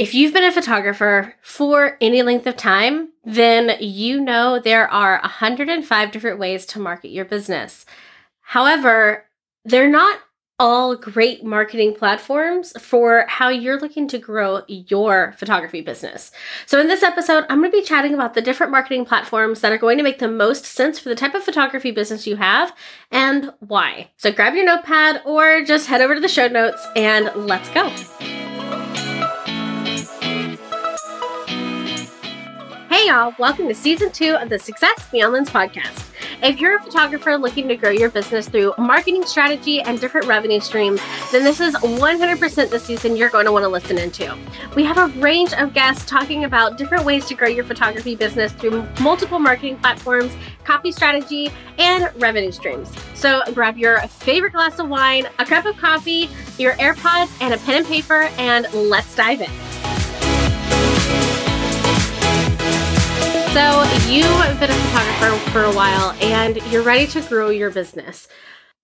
If you've been a photographer for any length of time, then you know there are 105 different ways to market your business. However, they're not all great marketing platforms for how you're looking to grow your photography business. So, in this episode, I'm going to be chatting about the different marketing platforms that are going to make the most sense for the type of photography business you have and why. So, grab your notepad or just head over to the show notes and let's go. Hey, y'all, welcome to season two of the Success Beyond Lens podcast. If you're a photographer looking to grow your business through marketing strategy and different revenue streams, then this is 100% the season you're going to want to listen into. We have a range of guests talking about different ways to grow your photography business through multiple marketing platforms, copy strategy, and revenue streams. So grab your favorite glass of wine, a cup of coffee, your AirPods, and a pen and paper, and let's dive in. So, you've been a photographer for a while and you're ready to grow your business.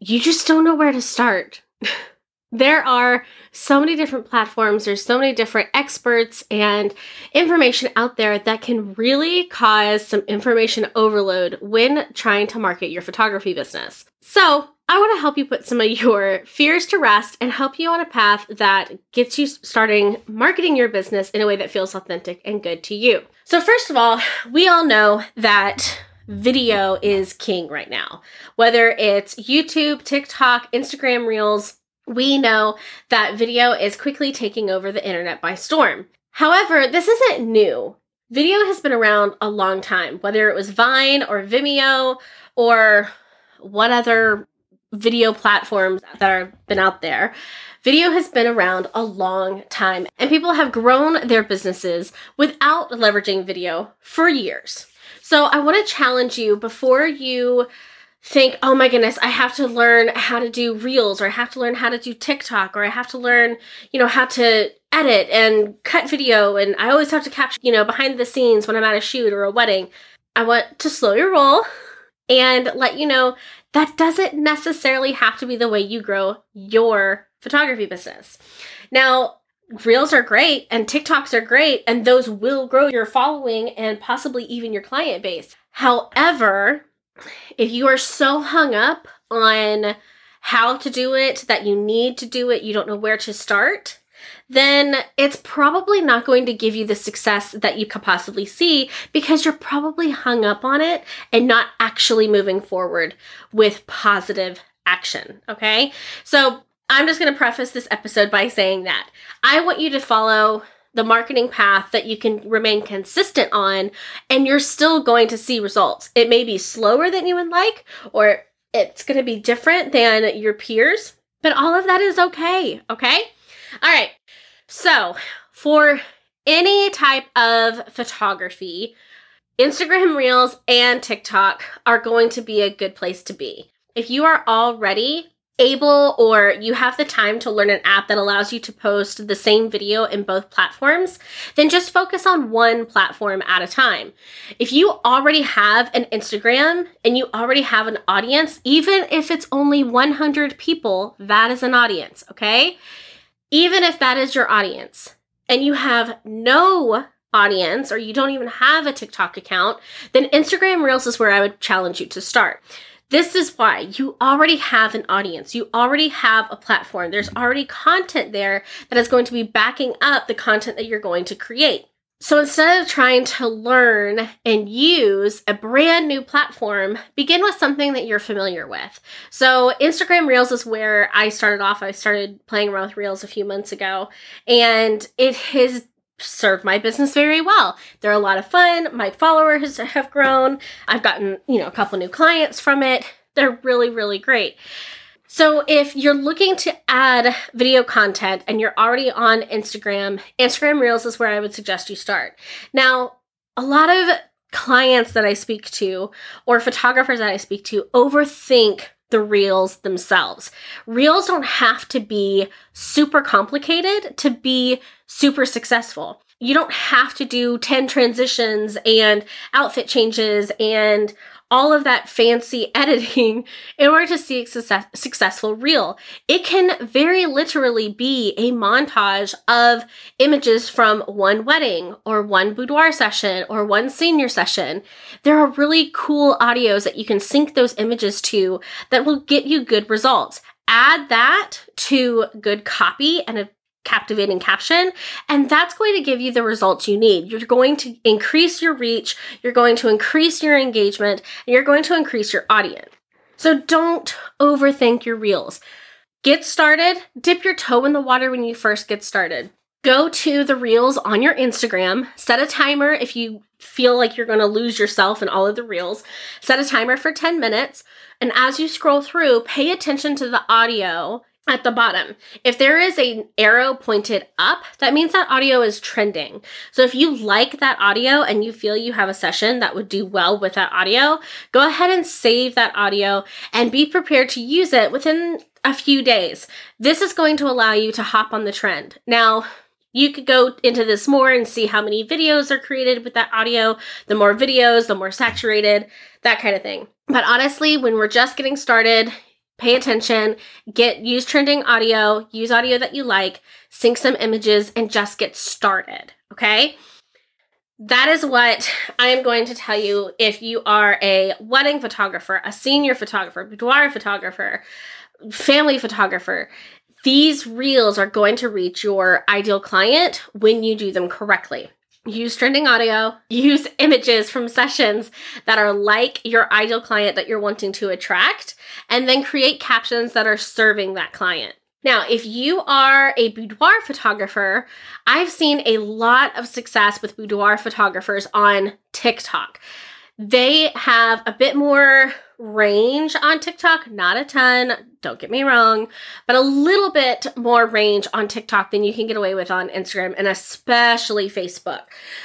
You just don't know where to start. there are so many different platforms, there's so many different experts and information out there that can really cause some information overload when trying to market your photography business. So, I want to help you put some of your fears to rest and help you on a path that gets you starting marketing your business in a way that feels authentic and good to you. So, first of all, we all know that video is king right now. Whether it's YouTube, TikTok, Instagram Reels, we know that video is quickly taking over the internet by storm. However, this isn't new. Video has been around a long time, whether it was Vine or Vimeo or what other video platforms that have been out there. Video has been around a long time, and people have grown their businesses without leveraging video for years. So, I want to challenge you before you think, oh my goodness, I have to learn how to do reels, or I have to learn how to do TikTok, or I have to learn, you know, how to edit and cut video, and I always have to capture, you know, behind the scenes when I'm at a shoot or a wedding. I want to slow your roll and let you know that doesn't necessarily have to be the way you grow your photography business. Now, Reels are great and TikToks are great, and those will grow your following and possibly even your client base. However, if you are so hung up on how to do it that you need to do it, you don't know where to start, then it's probably not going to give you the success that you could possibly see because you're probably hung up on it and not actually moving forward with positive action. Okay. So I'm just going to preface this episode by saying that I want you to follow the marketing path that you can remain consistent on and you're still going to see results. It may be slower than you would like or it's going to be different than your peers, but all of that is okay. Okay. All right. So, for any type of photography, Instagram Reels and TikTok are going to be a good place to be. If you are already able or you have the time to learn an app that allows you to post the same video in both platforms, then just focus on one platform at a time. If you already have an Instagram and you already have an audience, even if it's only 100 people, that is an audience, okay? even if that is your audience and you have no audience or you don't even have a TikTok account, then Instagram Reels is where I would challenge you to start. This is why you already have an audience. You already have a platform. There's already content there that is going to be backing up the content that you're going to create. So instead of trying to learn and use a brand new platform, begin with something that you're familiar with. So Instagram Reels is where I started off. I started playing around with Reels a few months ago, and it has served my business very well. They're a lot of fun. My followers have grown. I've gotten, you know, a couple new clients from it. They're really, really great. So, if you're looking to add video content and you're already on Instagram, Instagram Reels is where I would suggest you start. Now, a lot of clients that I speak to or photographers that I speak to overthink the reels themselves. Reels don't have to be super complicated to be super successful. You don't have to do 10 transitions and outfit changes and all of that fancy editing in order to see a success- successful reel. It can very literally be a montage of images from one wedding or one boudoir session or one senior session. There are really cool audios that you can sync those images to that will get you good results. Add that to good copy and a captivating caption, and that's going to give you the results you need. You're going to increase your reach, you're going to increase your engagement, and you're going to increase your audience. So don't overthink your reels. Get started, dip your toe in the water when you first get started. Go to the reels on your Instagram, set a timer if you feel like you're going to lose yourself in all of the reels. Set a timer for 10 minutes, and as you scroll through, pay attention to the audio at the bottom. If there is an arrow pointed up, that means that audio is trending. So if you like that audio and you feel you have a session that would do well with that audio, go ahead and save that audio and be prepared to use it within a few days. This is going to allow you to hop on the trend. Now, you could go into this more and see how many videos are created with that audio. The more videos, the more saturated, that kind of thing. But honestly, when we're just getting started, pay attention, get use trending audio, use audio that you like, sync some images and just get started, okay? That is what I am going to tell you if you are a wedding photographer, a senior photographer, boudoir photographer, family photographer. These reels are going to reach your ideal client when you do them correctly use trending audio, use images from sessions that are like your ideal client that you're wanting to attract, and then create captions that are serving that client. Now, if you are a boudoir photographer, I've seen a lot of success with boudoir photographers on TikTok. They have a bit more range on TikTok, not a ton, don't get me wrong, but a little bit more range on TikTok than you can get away with on Instagram and especially Facebook.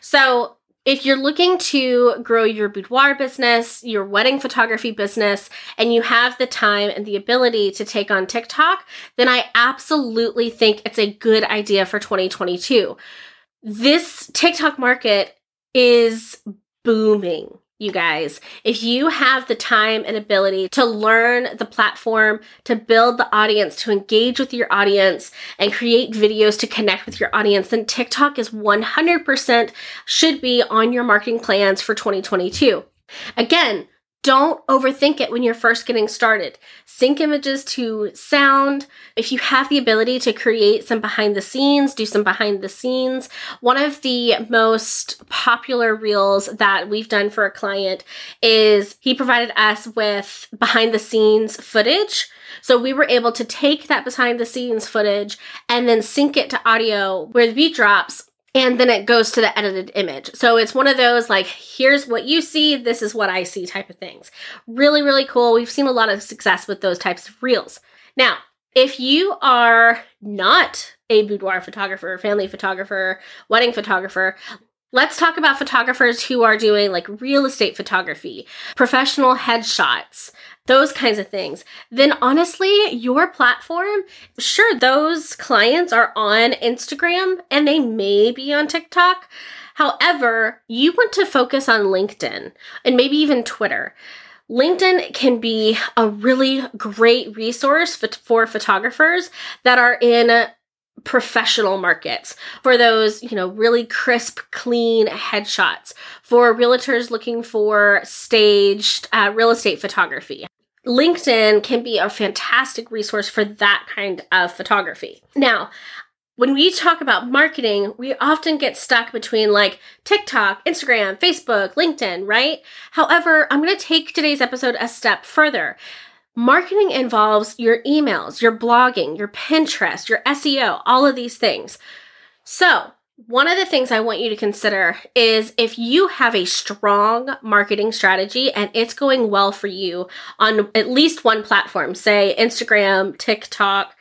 So, if you're looking to grow your boudoir business, your wedding photography business, and you have the time and the ability to take on TikTok, then I absolutely think it's a good idea for 2022. This TikTok market is booming you guys. If you have the time and ability to learn the platform, to build the audience, to engage with your audience, and create videos to connect with your audience, then TikTok is 100% should be on your marketing plans for 2022. Again, don't overthink it when you're first getting started. Sync images to sound. If you have the ability to create some behind the scenes, do some behind the scenes. One of the most popular reels that we've done for a client is he provided us with behind the scenes footage. So we were able to take that behind the scenes footage and then sync it to audio where the beat drops and then it goes to the edited image. So it's one of those like, here's what you see, this is what I see type of things. Really, really cool. We've seen a lot of success with those types of reels. Now, if you are not a boudoir photographer, family photographer, wedding photographer, Let's talk about photographers who are doing like real estate photography, professional headshots, those kinds of things, then honestly, your platform, sure, those clients are on Instagram and they may be on TikTok. However, you want to focus on LinkedIn and maybe even Twitter. LinkedIn can be a really great resource for, photographers that are in professional markets for those you know really crisp clean headshots for realtors looking for staged uh, real estate photography LinkedIn can be a fantastic resource for that kind of photography. Now, when we talk about marketing, we often get stuck between like TikTok, Instagram, Facebook, LinkedIn, right? However, I'm going to take today's episode a step further. Marketing involves your emails, your blogging, your Pinterest, your SEO, all of these things. So, one of the things I want you to consider is if you have a strong marketing strategy and it's going well for you on at least one platform, say Instagram, TikTok,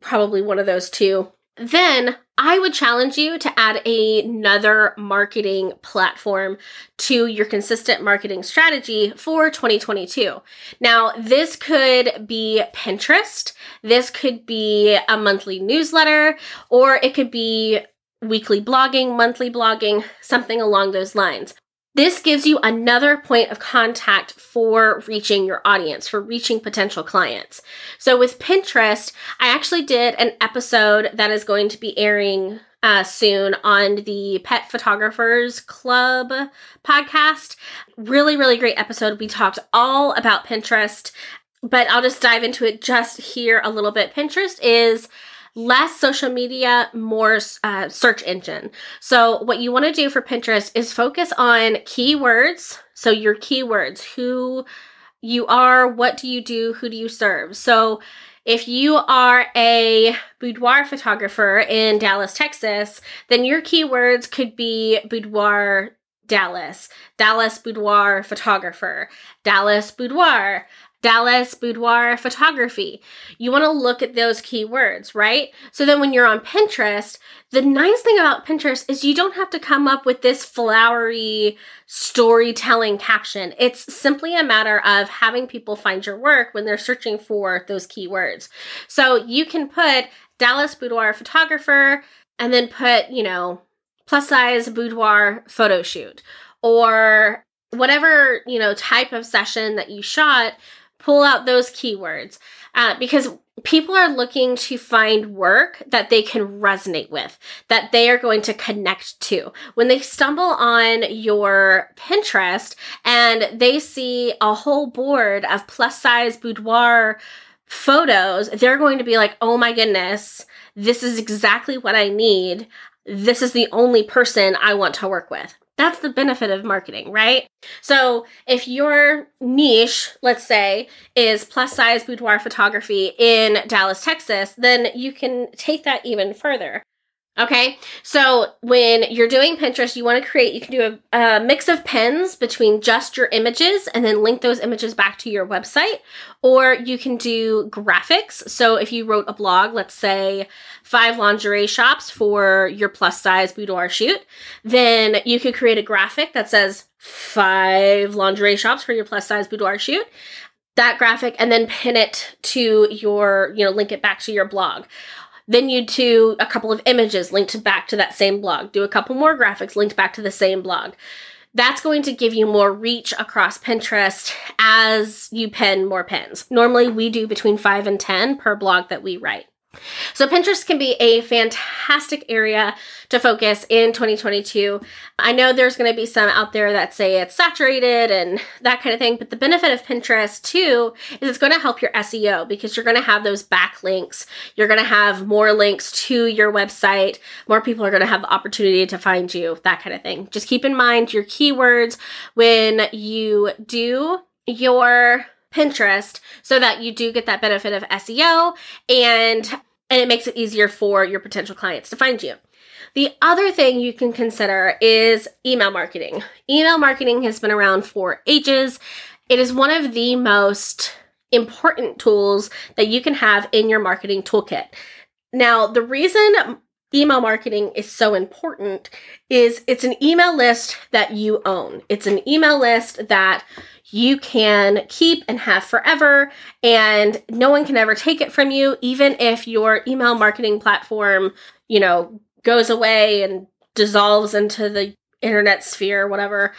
probably one of those two, then I would challenge you to add another marketing platform to your consistent marketing strategy for 2022. Now, this could be Pinterest, this could be a monthly newsletter, or it could be weekly blogging, monthly blogging, something along those lines. This gives you another point of contact for reaching your audience, for reaching potential clients. So with Pinterest, I actually did an episode that is going to be airing uh, soon on the Pet Photographers Club podcast. Really, really great episode. We talked all about Pinterest, but I'll just dive into it just here a little bit. Pinterest is less social media, more uh, search engine. So, what you want to do for Pinterest is focus on keywords. So, your keywords, who you are, what do you do, who do you serve. So, if you are a boudoir photographer in Dallas, Texas, then your keywords could be boudoir Dallas, Dallas boudoir photographer, Dallas boudoir, Dallas boudoir photography. You want to look at those keywords, right? So then when you're on Pinterest, the nice thing about Pinterest is you don't have to come up with this flowery storytelling caption. It's simply a matter of having people find your work when they're searching for those keywords. So you can put Dallas boudoir photographer and then put, you know, plus size boudoir photo shoot or whatever, you know, type of session that you shot pull out those keywords uh, because people are looking to find work that they can resonate with, that they are going to connect to. When they stumble on your Pinterest and they see a whole board of plus size boudoir photos, they're going to be like, oh my goodness, this is exactly what I need. This is the only person I want to work with. That's the benefit of marketing, right? So, if your niche, let's say, is plus size boudoir photography in Dallas, Texas, then you can take that even further. Okay, so when you're doing Pinterest, you want to create, you can do a, a, mix of pins between just your images and then link those images back to your website. Or you can do graphics. So if you wrote a blog, let's say five lingerie shops for your plus size boudoir shoot, then you could create a graphic that says five lingerie shops for your plus size boudoir shoot that graphic and then pin it to your, you know, link it back to your blog. Then you do a couple of images linked back to that same blog. Do a couple more graphics linked back to the same blog. That's going to give you more reach across Pinterest as you pin more pins. Normally, we do between five and 10 per blog that we write. So, Pinterest can be a fantastic area to focus in 2022. I know there's going to be some out there that say it's saturated and that kind of thing, but the benefit of Pinterest too is it's going to help your SEO because you're going to have those backlinks. You're going to have more links to your website. More people are going to have the opportunity to find you, that kind of thing. Just keep in mind your keywords when you do your Pinterest so that you do get that benefit of SEO and and it makes it easier for your potential clients to find you. The other thing you can consider is email marketing. Email marketing has been around for ages. It is one of the most important tools that you can have in your marketing toolkit. Now, the reason email marketing is so important is it's an email list that you own. It's an email list that you can keep and have forever, and no one can ever take it from you, even if your email marketing platform, you know, goes away and dissolves into the internet sphere, whatever.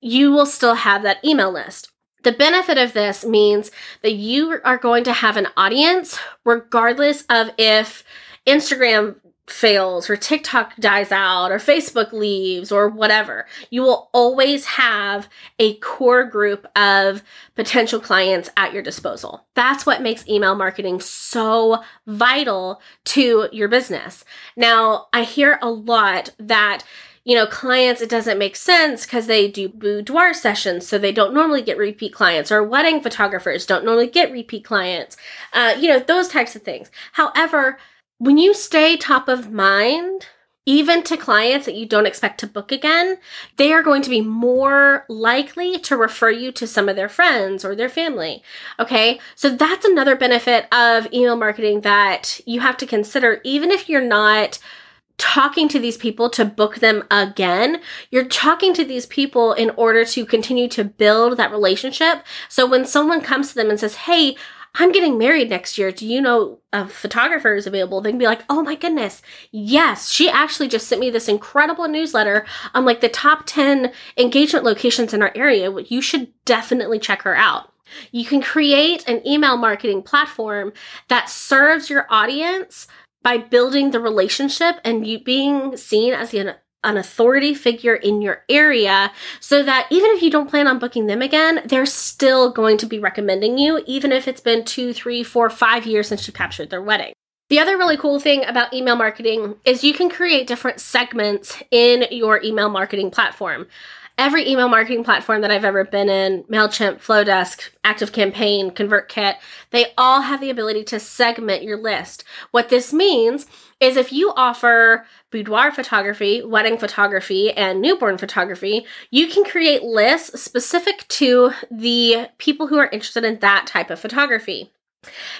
You will still have that email list. The benefit of this means that you are going to have an audience regardless of if Instagram fails or TikTok dies out or Facebook leaves or whatever, you will always have a core group of potential clients at your disposal. That's what makes email marketing so vital to your business. Now, I hear a lot that you know, clients, it doesn't make sense because they do boudoir sessions, so they don't normally get repeat clients, or wedding photographers don't normally get repeat clients, uh, you know, those types of things. However, when you stay top of mind, even to clients that you don't expect to book again, they are going to be more likely to refer you to some of their friends or their family. Okay, so that's another benefit of email marketing that you have to consider, even if you're not talking to these people to book them again. You're talking to these people in order to continue to build that relationship. So when someone comes to them and says, Hey, I'm getting married next year. Do you know a photographer is available? They can be like, oh my goodness, yes. She actually just sent me this incredible newsletter on like the top 10 engagement locations in our area. You should definitely check her out. You can create an email marketing platform that serves your audience by building the relationship and you being seen as an an authority figure in your area so that even if you don't plan on booking them again, they're still going to be recommending you, even if it's been two, three, four, five years since you captured their wedding. The other really cool thing about email marketing is you can create different segments in your email marketing platform every email marketing platform that I've ever been in, MailChimp, Flodesk, ActiveCampaign, ConvertKit, they all have the ability to segment your list. What this means is if you offer boudoir photography, wedding photography, and newborn photography, you can create lists specific to the people who are interested in that type of photography.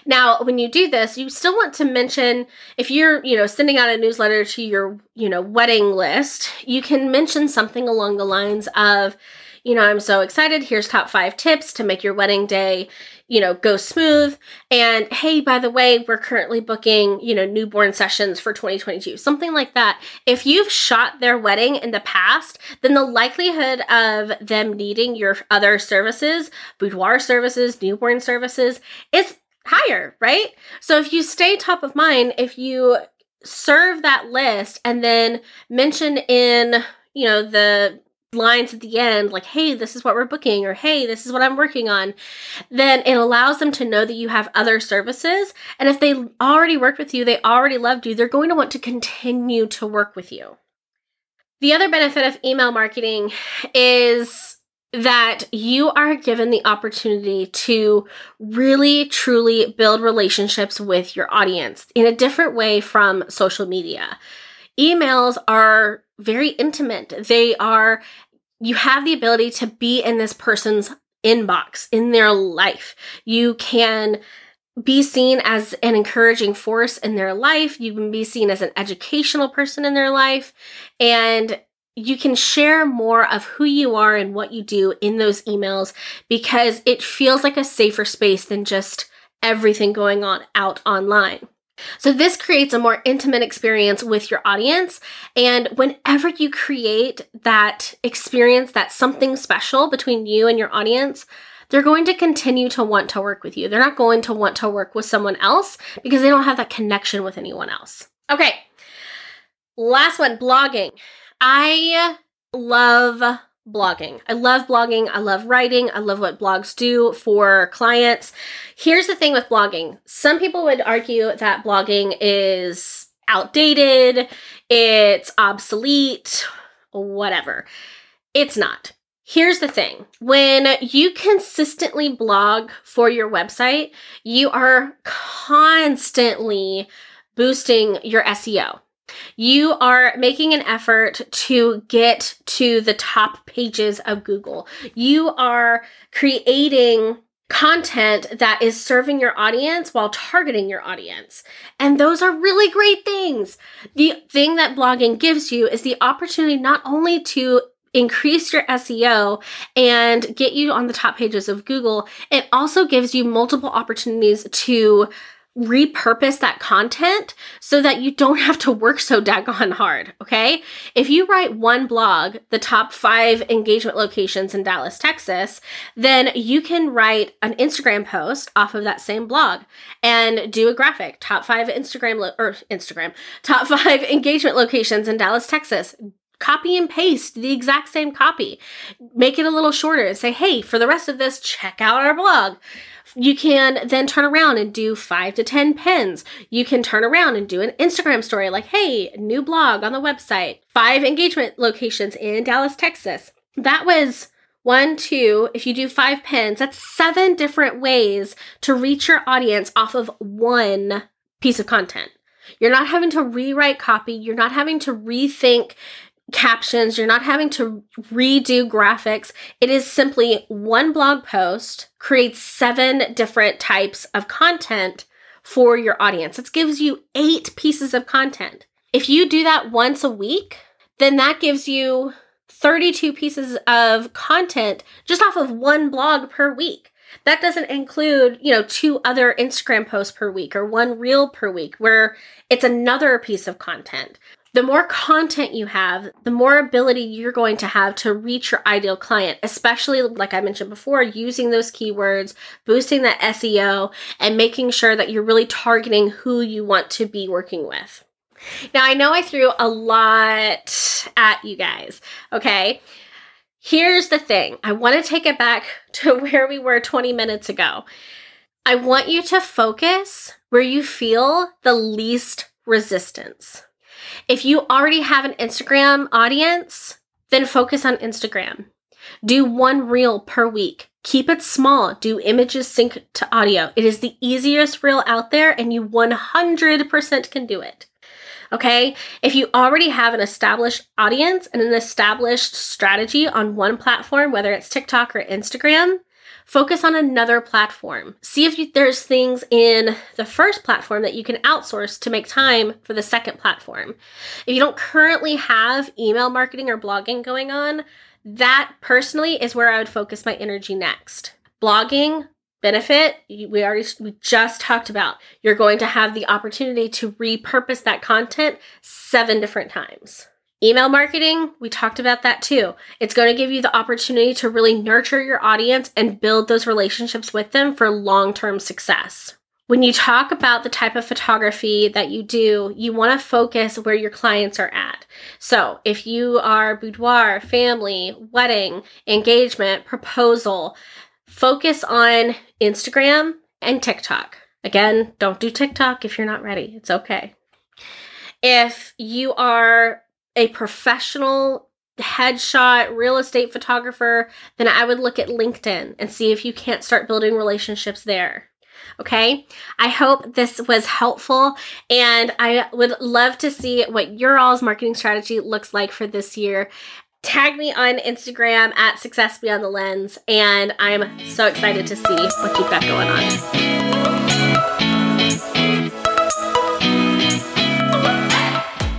Now, when you do this, you still want to mention if you're, you know, sending out a newsletter to your, you know, wedding list, you can mention something along the lines of, you know, I'm so excited. Here's top 5 tips to make your wedding day, you know, go smooth. And hey, by the way, we're currently booking, you know, newborn sessions for 2022. Something like that. If you've shot their wedding in the past, then the likelihood of them needing your other services, boudoir services, newborn services, is higher, right? So if you stay top of mind, if you serve that list and then mention in, you know, the lines at the end like hey this is what we're booking or hey this is what i'm working on then it allows them to know that you have other services and if they already worked with you they already loved you they're going to want to continue to work with you the other benefit of email marketing is that you are given the opportunity to really truly build relationships with your audience in a different way from social media. Emails are very intimate. They are, you have the ability to be in this person's inbox, in their life. You can be seen as an encouraging force in their life. You can be seen as an educational person in their life. And you can share more of who you are and what you do in those emails because it feels like a safer space than just everything going on out online. So, this creates a more intimate experience with your audience. And whenever you create that experience, that something special between you and your audience, they're going to continue to want to work with you. They're not going to want to work with someone else because they don't have that connection with anyone else. Okay, last one blogging. I love blogging. I love blogging. I love writing. I love what blogs do for clients. Here's the thing with blogging some people would argue that blogging is outdated, it's obsolete, whatever. It's not. Here's the thing when you consistently blog for your website, you are constantly boosting your SEO. You are making an effort to get to the top pages of Google. You are creating content that is serving your audience while targeting your audience. And those are really great things. The thing that blogging gives you is the opportunity not only to increase your SEO and get you on the top pages of Google, it also gives you multiple opportunities to repurpose that content so that you don't have to work so daggone hard, okay? If you write one blog, the top five engagement locations in Dallas, Texas, then you can write an Instagram post off of that same blog and do a graphic, top five Instagram lo- or Instagram, top five engagement locations in Dallas, Texas copy and paste the exact same copy. Make it a little shorter and say, hey, for the rest of this, check out our blog. You can then turn around and do five to 10 pins. You can turn around and do an Instagram story like, hey, new blog on the website, five engagement locations in Dallas, Texas. That was one, two, if you do five pins, that's seven different ways to reach your audience off of one piece of content. You're not having to rewrite copy. You're not having to rethink captions, you're not having to redo graphics. It is simply one blog post creates seven different types of content for your audience. It gives you eight pieces of content. If you do that once a week, then that gives you 32 pieces of content just off of one blog per week. That doesn't include, you know, two other Instagram posts per week or one reel per week where it's another piece of content. The more content you have, the more ability you're going to have to reach your ideal client, especially like I mentioned before, using those keywords, boosting that SEO, and making sure that you're really targeting who you want to be working with. Now, I know I threw a lot at you guys, okay? Here's the thing I want to take it back to where we were 20 minutes ago. I want you to focus where you feel the least resistance. If you already have an Instagram audience, then focus on Instagram. Do one reel per week. Keep it small. Do images sync to audio. It is the easiest reel out there, and you 100% can do it. Okay. If you already have an established audience and an established strategy on one platform, whether it's TikTok or Instagram, focus on another platform. See if you, there's things in the first platform that you can outsource to make time for the second platform. If you don't currently have email marketing or blogging going on, that personally is where I would focus my energy next. Blogging, benefit we already we just talked about you're going to have the opportunity to repurpose that content seven different times email marketing we talked about that too it's going to give you the opportunity to really nurture your audience and build those relationships with them for long-term success when you talk about the type of photography that you do, you want to focus where your clients are at. So, if you are boudoir, family, wedding, engagement, proposal, focus on Instagram and TikTok. Again, don't do TikTok if you're not ready. It's okay. If you are a professional headshot real estate photographer, then I would look at LinkedIn and see if you can't start building relationships there. Okay, I hope this was helpful, and I would love to see what your all's marketing strategy looks like for this year tag me on Instagram at Success Beyond the Lens, and I'm so excited to see what you've got going on.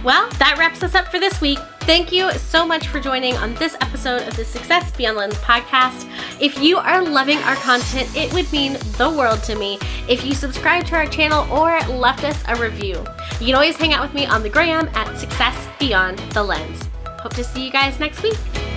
Well, that wraps us up for this week. Thank you so much for joining on this episode of the Success Beyond Lens podcast. If you are loving our content, it would mean the world to me if you subscribe to our channel or left us a review. You can always hang out with me on the gram at Success Beyond the Lens. Hope to see you guys next week.